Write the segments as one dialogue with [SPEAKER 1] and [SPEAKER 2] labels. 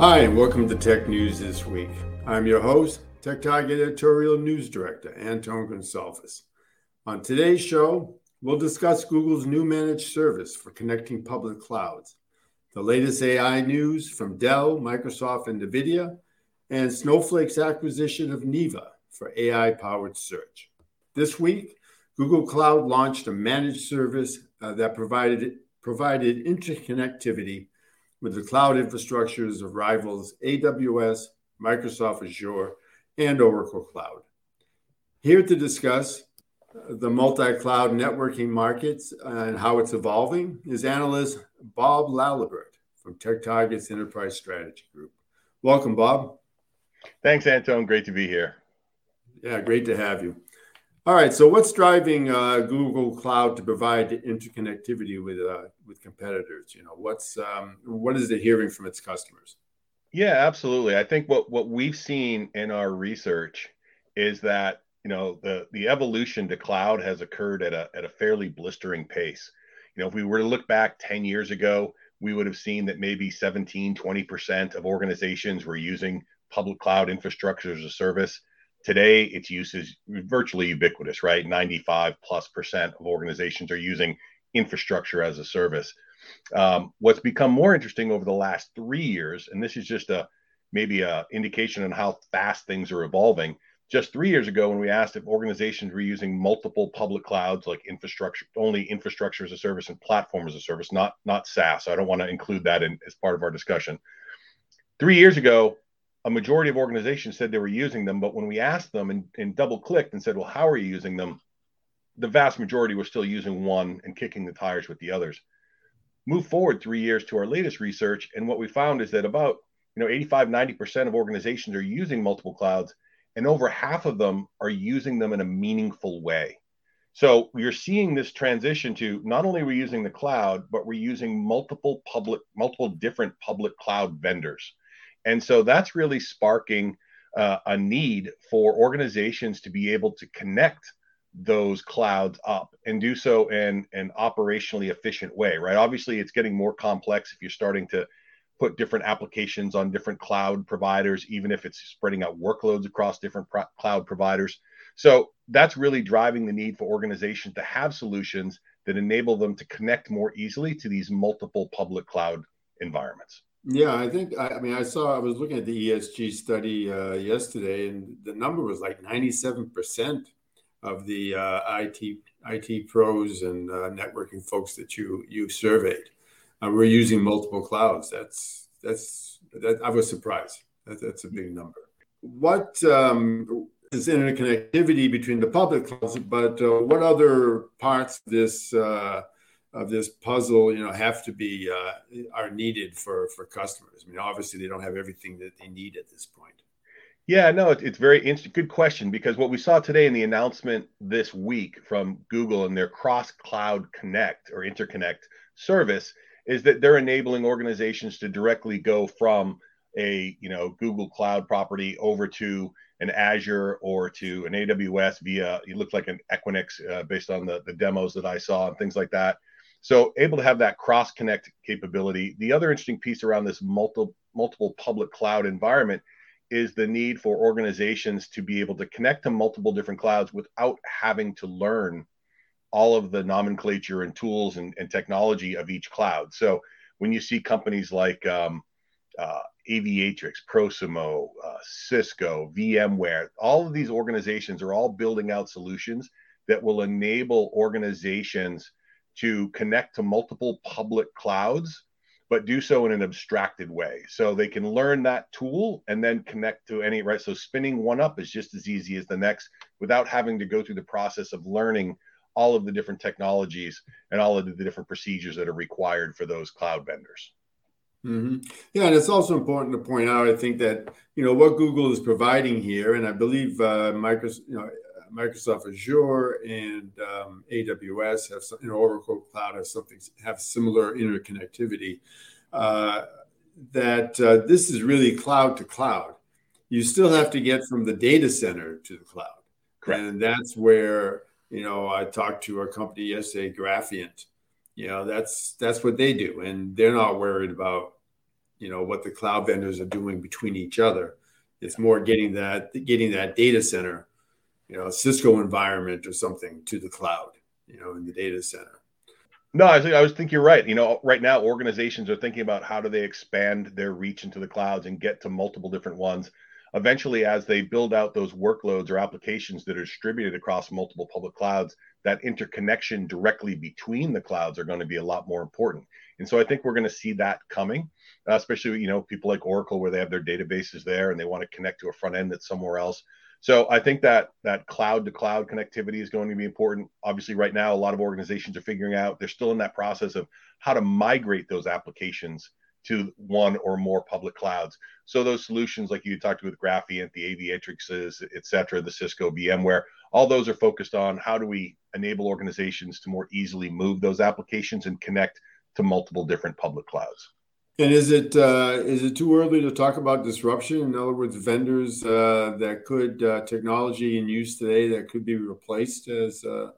[SPEAKER 1] Hi, and welcome to Tech News This Week. I'm your host, Tech Target Editorial News Director, Anton Gonsalves. On today's show, we'll discuss Google's new managed service for connecting public clouds, the latest AI news from Dell, Microsoft, and NVIDIA, and Snowflake's acquisition of Neeva for AI powered search. This week, Google Cloud launched a managed service uh, that provided, provided interconnectivity with the cloud infrastructures of rivals AWS, Microsoft Azure, and Oracle Cloud. Here to discuss uh, the multi cloud networking markets and how it's evolving is analyst Bob Laliberte from TechTarget's Enterprise Strategy Group. Welcome, Bob.
[SPEAKER 2] Thanks, Anton. Great to be here.
[SPEAKER 1] Yeah, great to have you. All right, so what's driving uh, Google Cloud to provide interconnectivity with uh, with competitors? You know, what's um, what is it hearing from its customers?
[SPEAKER 2] Yeah, absolutely. I think what what we've seen in our research is that you know the the evolution to cloud has occurred at a at a fairly blistering pace. You know, if we were to look back 10 years ago, we would have seen that maybe 17, 20% of organizations were using public cloud infrastructure as a service. Today, its use is virtually ubiquitous, right? 95 plus percent of organizations are using infrastructure as a service. Um, what's become more interesting over the last three years, and this is just a maybe a indication on how fast things are evolving. Just three years ago, when we asked if organizations were using multiple public clouds, like infrastructure, only infrastructure as a service and platform as a service, not not SaaS. I don't want to include that in as part of our discussion. Three years ago, a majority of organizations said they were using them, but when we asked them and, and double clicked and said, "Well, how are you using them?" the vast majority were still using one and kicking the tires with the others. Move forward three years to our latest research, and what we found is that about you know 85 90% of organizations are using multiple clouds and over half of them are using them in a meaningful way so you're seeing this transition to not only we're using the cloud but we're using multiple public multiple different public cloud vendors and so that's really sparking uh, a need for organizations to be able to connect those clouds up and do so in an operationally efficient way, right? Obviously, it's getting more complex if you're starting to put different applications on different cloud providers, even if it's spreading out workloads across different pro- cloud providers. So that's really driving the need for organizations to have solutions that enable them to connect more easily to these multiple public cloud environments.
[SPEAKER 1] Yeah, I think I, mean I saw I was looking at the ESG study uh, yesterday, and the number was like ninety-seven percent of the uh, IT IT pros and uh, networking folks that you you surveyed. Uh, we're using multiple clouds. That's that's that, I was surprised. That, that's a big number. What um, is interconnectivity between the public clouds? But uh, what other parts of this uh, of this puzzle, you know, have to be uh, are needed for for customers? I mean, obviously they don't have everything that they need at this point.
[SPEAKER 2] Yeah, no, it's very interesting. Good question because what we saw today in the announcement this week from Google and their cross cloud connect or interconnect service is that they're enabling organizations to directly go from a you know Google Cloud property over to an Azure or to an AWS via it looked like an Equinix uh, based on the the demos that I saw and things like that. So able to have that cross connect capability. The other interesting piece around this multiple multiple public cloud environment is the need for organizations to be able to connect to multiple different clouds without having to learn all of the nomenclature and tools and, and technology of each cloud. So when you see companies like um, uh, Aviatrix, Prosimo, uh, Cisco, VMware, all of these organizations are all building out solutions that will enable organizations to connect to multiple public clouds but do so in an abstracted way. So they can learn that tool and then connect to any, right? So spinning one up is just as easy as the next without having to go through the process of learning all of the different technologies and all of the different procedures that are required for those cloud vendors.
[SPEAKER 1] Mm-hmm. Yeah, and it's also important to point out, I think that you know what Google is providing here, and I believe uh, Microsoft, you know, Microsoft Azure and um, AWS have some, and Oracle Cloud has something have similar interconnectivity. Uh, that uh, this is really cloud to cloud. You still have to get from the data center to the cloud,
[SPEAKER 2] Correct.
[SPEAKER 1] and that's where you know I talked to a company yesterday, Graphiant. You know that's that's what they do, and they're not worried about you know what the cloud vendors are doing between each other. It's more getting that getting that data center, you know, Cisco environment or something to the cloud, you know, in the data center.
[SPEAKER 2] No, I think I was think you're right. You know, right now organizations are thinking about how do they expand their reach into the clouds and get to multiple different ones. Eventually, as they build out those workloads or applications that are distributed across multiple public clouds, that interconnection directly between the clouds are going to be a lot more important. And so I think we're going to see that coming, especially you know people like Oracle where they have their databases there and they want to connect to a front end that's somewhere else. So I think that that cloud to cloud connectivity is going to be important. Obviously, right now, a lot of organizations are figuring out they're still in that process of how to migrate those applications to one or more public clouds. So those solutions, like you talked with Graphiant, the Aviatrixes, et cetera, the Cisco, VMware, all those are focused on how do we enable organizations to more easily move those applications and connect to multiple different public clouds.
[SPEAKER 1] And is it uh, is it too early to talk about disruption? In other words, vendors uh, that could uh, technology in use today that could be replaced as uh,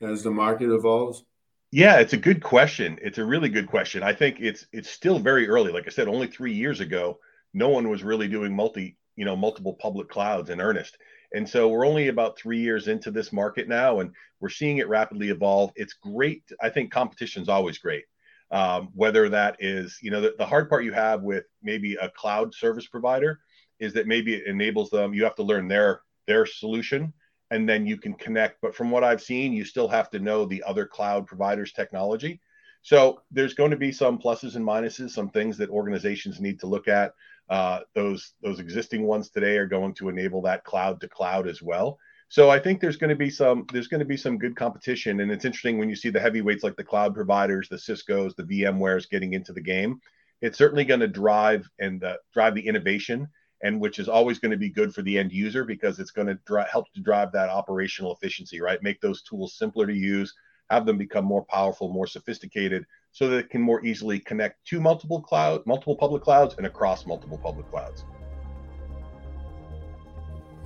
[SPEAKER 1] as the market evolves.
[SPEAKER 2] Yeah, it's a good question. It's a really good question. I think it's it's still very early. Like I said, only three years ago, no one was really doing multi you know multiple public clouds in earnest. And so we're only about three years into this market now, and we're seeing it rapidly evolve. It's great. I think competition is always great um, whether that is, you know, the, the hard part you have with maybe a cloud service provider is that maybe it enables them, you have to learn their their solution and then you can connect. But from what I've seen, you still have to know the other cloud providers' technology. So there's going to be some pluses and minuses, some things that organizations need to look at. Uh, those those existing ones today are going to enable that cloud to cloud as well. So I think there's going to be some there's going to be some good competition, and it's interesting when you see the heavyweights like the cloud providers, the Cisco's, the VMware's getting into the game. It's certainly going to drive and uh, drive the innovation, and which is always going to be good for the end user because it's going to dri- help to drive that operational efficiency, right? Make those tools simpler to use, have them become more powerful, more sophisticated, so that it can more easily connect to multiple cloud, multiple public clouds, and across multiple public clouds.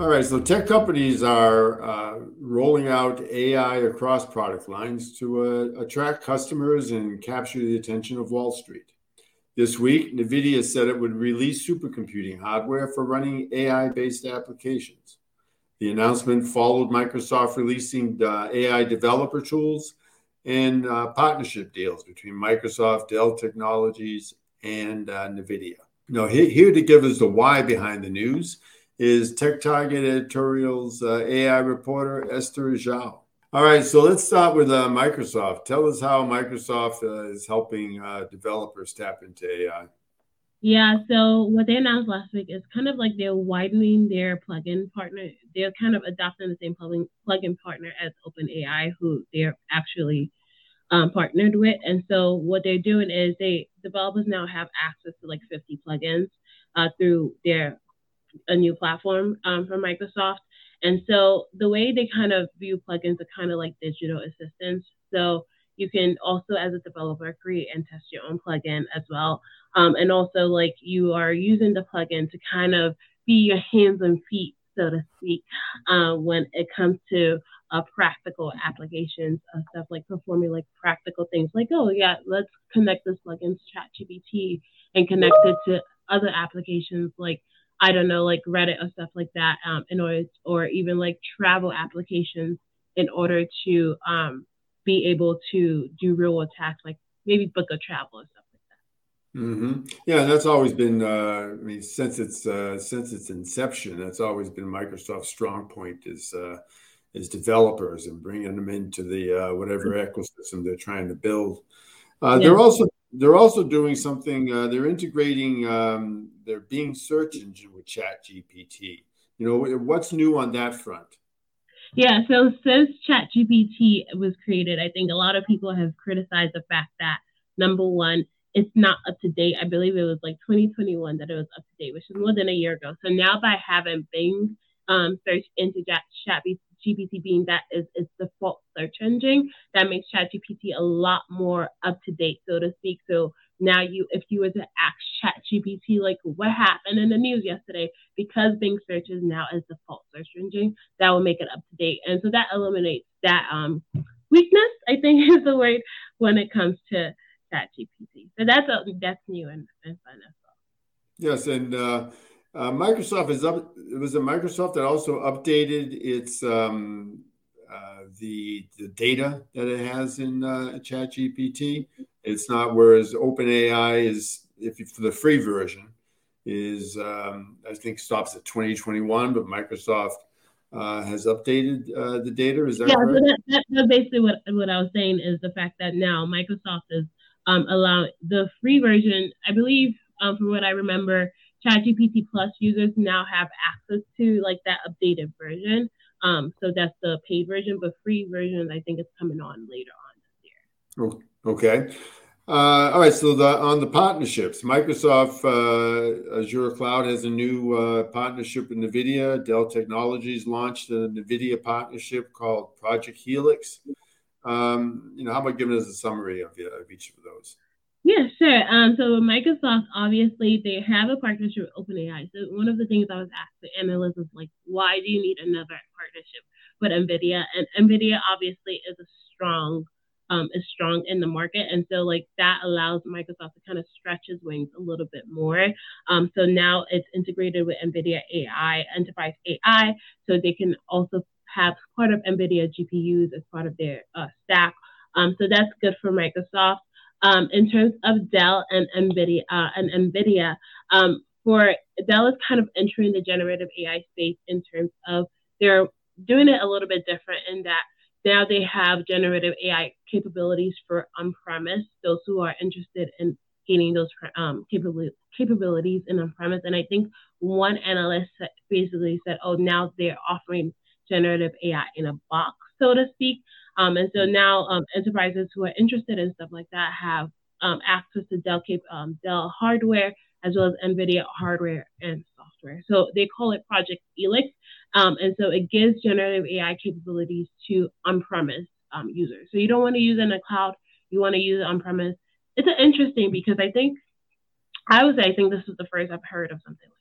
[SPEAKER 1] All right, so tech companies are uh, rolling out AI across product lines to uh, attract customers and capture the attention of Wall Street. This week, NVIDIA said it would release supercomputing hardware for running AI based applications. The announcement followed Microsoft releasing AI developer tools and uh, partnership deals between Microsoft, Dell Technologies, and uh, NVIDIA. Now, here to give us the why behind the news is Tech Target Editorial's uh, AI reporter, Esther Ajao. All right, so let's start with uh, Microsoft. Tell us how Microsoft uh, is helping uh, developers tap into AI.
[SPEAKER 3] Yeah, so what they announced last week is kind of like they're widening their plugin partner. They're kind of adopting the same plugin, plugin partner as OpenAI, who they're actually um, partnered with. And so what they're doing is they developers now have access to like 50 plugins uh, through their a new platform um, from Microsoft. And so the way they kind of view plugins are kind of like digital assistants. So you can also, as a developer, create and test your own plugin as well. Um, and also, like you are using the plugin to kind of be your hands and feet, so to speak, uh, when it comes to uh, practical applications of stuff like performing like practical things, like oh yeah, let's connect this plugin to ChatGPT and connect it to other applications like I don't know, like Reddit or stuff like that, um, in order, or even like travel applications in order to um, be able to do real attacks, like maybe book a travel or stuff like that.
[SPEAKER 1] Mm-hmm. Yeah, that's always been. Uh, I mean, since its uh, since its inception, that's always been Microsoft's strong point is uh, is developers and bringing them into the uh, whatever ecosystem they're trying to build. Uh, yeah. They're also they're also doing something. Uh, they're integrating um, their Bing search engine with Chat GPT. You know, what's new on that front?
[SPEAKER 3] Yeah, so since Chat GPT was created, I think a lot of people have criticized the fact that number one, it's not up to date. I believe it was like 2021 that it was up to date, which is more than a year ago. So now by having Bing um, search into Chat GPT being that is its default search engine, that makes ChatGPT a lot more up to date, so to speak. So now you, if you were to ask ChatGPT like what happened in the news yesterday, because Bing search is now its default search engine, that will make it up to date, and so that eliminates that um, weakness. I think is the word when it comes to ChatGPT. So that's a, that's new and, and fun as well.
[SPEAKER 1] Yes, and uh, uh, Microsoft is up. It was a Microsoft that also updated its um, uh, the the data that it has in uh, ChatGPT. It's not whereas OpenAI is if you, for the free version is um, I think stops at 2021, but Microsoft uh, has updated uh, the data. Is that
[SPEAKER 3] yeah?
[SPEAKER 1] Correct?
[SPEAKER 3] So that, that, that's basically what what I was saying is the fact that now Microsoft is um, allowing the free version. I believe, um, from what I remember, ChatGPT Plus users now have access to like that updated version. Um, so that's the paid version, but free version I think is coming on later on
[SPEAKER 1] this year. Okay. Uh, all right. So the, on the partnerships, Microsoft uh, Azure Cloud has a new uh, partnership with NVIDIA. Dell Technologies launched a NVIDIA partnership called Project Helix. Um, you know, how about giving us a summary of, of each of those?
[SPEAKER 3] Yeah, sure. Um, so Microsoft, obviously, they have a partnership with OpenAI. So one of the things I was asked the analysts is like, why do you need another partnership with NVIDIA? And NVIDIA obviously is a strong, um, is strong in the market, and so like that allows Microsoft to kind of stretch its wings a little bit more. Um, so now it's integrated with NVIDIA AI, Enterprise AI, so they can also have part of NVIDIA GPUs as part of their uh, stack. Um, so that's good for Microsoft. Um, in terms of Dell and NVIDIA, uh, and NVIDIA, um, for Dell is kind of entering the generative AI space in terms of they're doing it a little bit different in that now they have generative AI capabilities for on-premise, those who are interested in gaining those um, capabilities in on-premise. And I think one analyst basically said, oh, now they're offering generative AI in a box, so to speak. Um, and so now um, enterprises who are interested in stuff like that have um, access to Dell, um, Dell hardware as well as NVIDIA hardware and software. So they call it Project Helix. Um, and so it gives generative AI capabilities to on-premise um, users. So you don't want to use it in the cloud. You want to use it on-premise. It's interesting because I think, I would say, I think this is the first I've heard of something like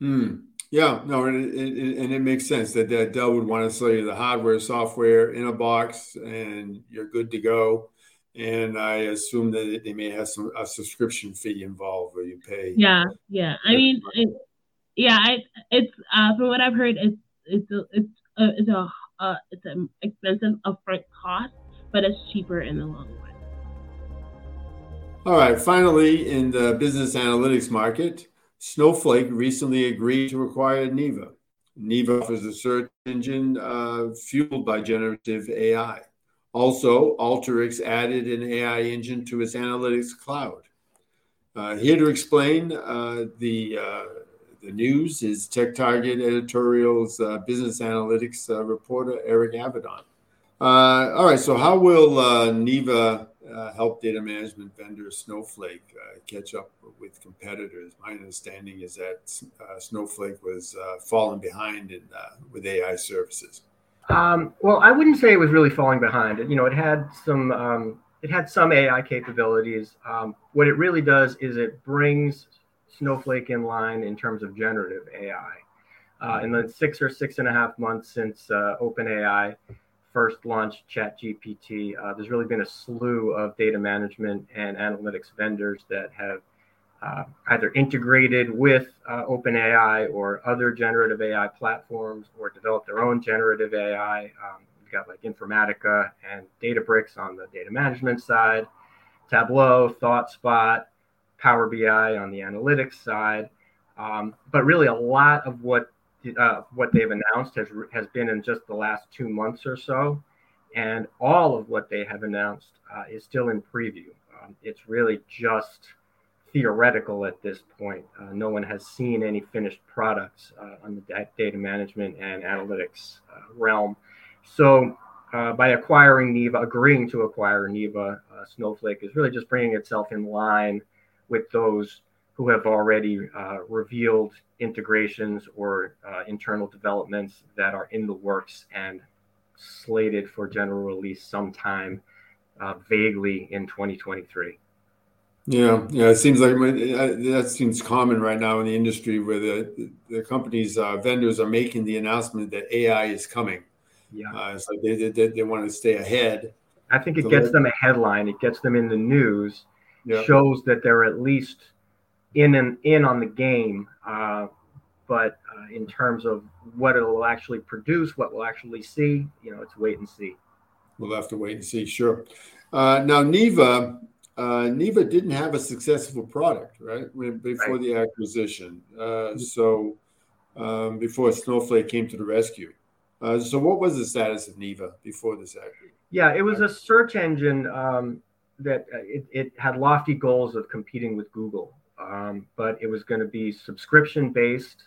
[SPEAKER 1] that. Hmm. Yeah, no, and it, and it makes sense that, that Dell would want to sell you the hardware, software in a box, and you're good to go. And I assume that they may have some a subscription fee involved where you pay.
[SPEAKER 3] Yeah, yeah. I mean, it, yeah, I, it's uh, from what I've heard, it's it's a, it's a, it's a uh, it's an expensive upfront cost, but it's cheaper in the long run.
[SPEAKER 1] All right. Finally, in the business analytics market. Snowflake recently agreed to acquire Neeva. Neeva is a search engine uh, fueled by generative AI. Also, Alteryx added an AI engine to its analytics cloud. Uh, here to explain uh, the uh, the news is TechTarget editorial's uh, business analytics uh, reporter Eric Avidon. all right, so how will Neeva uh, help data management vendor Snowflake uh, catch up with competitors. My understanding is that uh, Snowflake was uh, falling behind in, uh, with AI services.
[SPEAKER 4] Um, well, I wouldn't say it was really falling behind. You know, it had some um, it had some AI capabilities. Um, what it really does is it brings Snowflake in line in terms of generative AI. In the six or six and a half months since OpenAI first launched ChatGPT, uh, there's really been a slew of data management and analytics vendors that have uh, either integrated with uh, OpenAI or other generative AI platforms or developed their own generative AI. Um, we've got like Informatica and Databricks on the data management side, Tableau, ThoughtSpot, Power BI on the analytics side. Um, but really, a lot of what uh, what they've announced has has been in just the last two months or so, and all of what they have announced uh, is still in preview. Um, it's really just theoretical at this point. Uh, no one has seen any finished products uh, on the data management and analytics uh, realm. So, uh, by acquiring Neeva, agreeing to acquire Neeva, Snowflake is really just bringing itself in line with those who have already uh, revealed integrations or uh, internal developments that are in the works and slated for general release sometime uh, vaguely in 2023.
[SPEAKER 1] Yeah, yeah, it seems like that seems common right now in the industry where the the companies uh, vendors are making the announcement that AI is coming. Yeah, uh, so they, they, they want to stay ahead.
[SPEAKER 4] I think it so gets them a headline. It gets them in the news. Yeah. Shows that they're at least in and in on the game. Uh, but uh, in terms of what it will actually produce, what we'll actually see, you know, it's wait and see.
[SPEAKER 1] We'll have to wait and see. Sure. Uh, now, Neeva, uh, Neeva didn't have a successful product, right? Before right. the acquisition. Uh, so um, before Snowflake came to the rescue. Uh, so what was the status of Neeva before this acquisition?
[SPEAKER 4] Yeah, it was a search engine um, that uh, it, it, had lofty goals of competing with Google, um, but it was going to be subscription based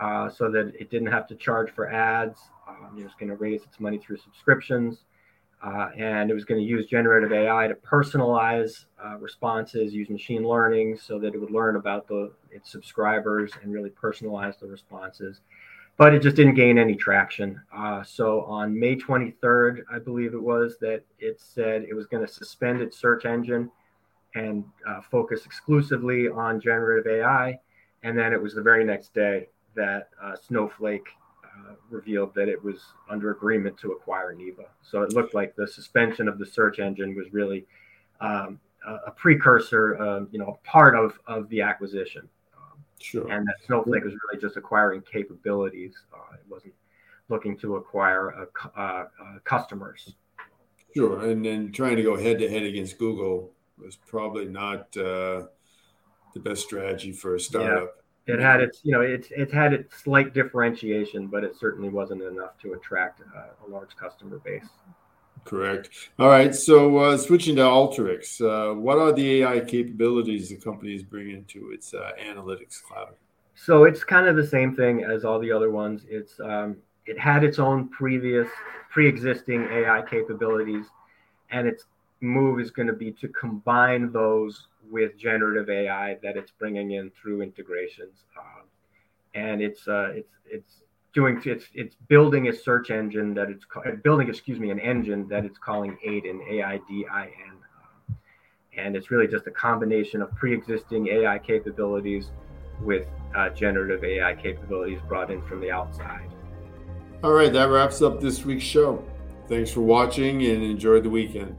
[SPEAKER 4] uh, so that it didn't have to charge for ads. Um, it was going to raise its money through subscriptions. Uh, and it was going to use generative AI to personalize uh, responses, use machine learning so that it would learn about the, its subscribers and really personalize the responses. But it just didn't gain any traction. Uh, so on May 23rd, I believe it was, that it said it was going to suspend its search engine and uh, focus exclusively on generative AI. And then it was the very next day that uh, Snowflake uh, revealed that it was under agreement to acquire Neeva. So it looked like the suspension of the search engine was really um, a, a, precursor, um, you know, a part of, of the acquisition. Um,
[SPEAKER 1] sure.
[SPEAKER 4] And that Snowflake was really just acquiring capabilities. Uh, it wasn't looking to acquire uh, uh, customers.
[SPEAKER 1] Sure. And then trying to go head to head against Google was probably not uh, the best strategy for a startup.
[SPEAKER 4] It had its, you know, it it had its slight differentiation, but it certainly wasn't enough to attract uh, a large customer base.
[SPEAKER 1] Correct. All right. So uh, switching to Alteryx, uh, what are the AI capabilities the company is bringing to its uh, analytics cloud?
[SPEAKER 4] So it's kind of the same thing as all the other ones. It's um, it had its own previous pre-existing AI capabilities, and its move is going to be to combine those with generative AI that it's bringing in through integrations, and it's uh, it's it's doing it's it's building a search engine that it's uh, building excuse me an engine that it's calling Aidin A I D I N, um, and it's really just a combination of pre-existing AI capabilities with uh, generative AI capabilities brought in from the outside.
[SPEAKER 1] All right, that wraps up this week's show. Thanks for watching and enjoy the weekend.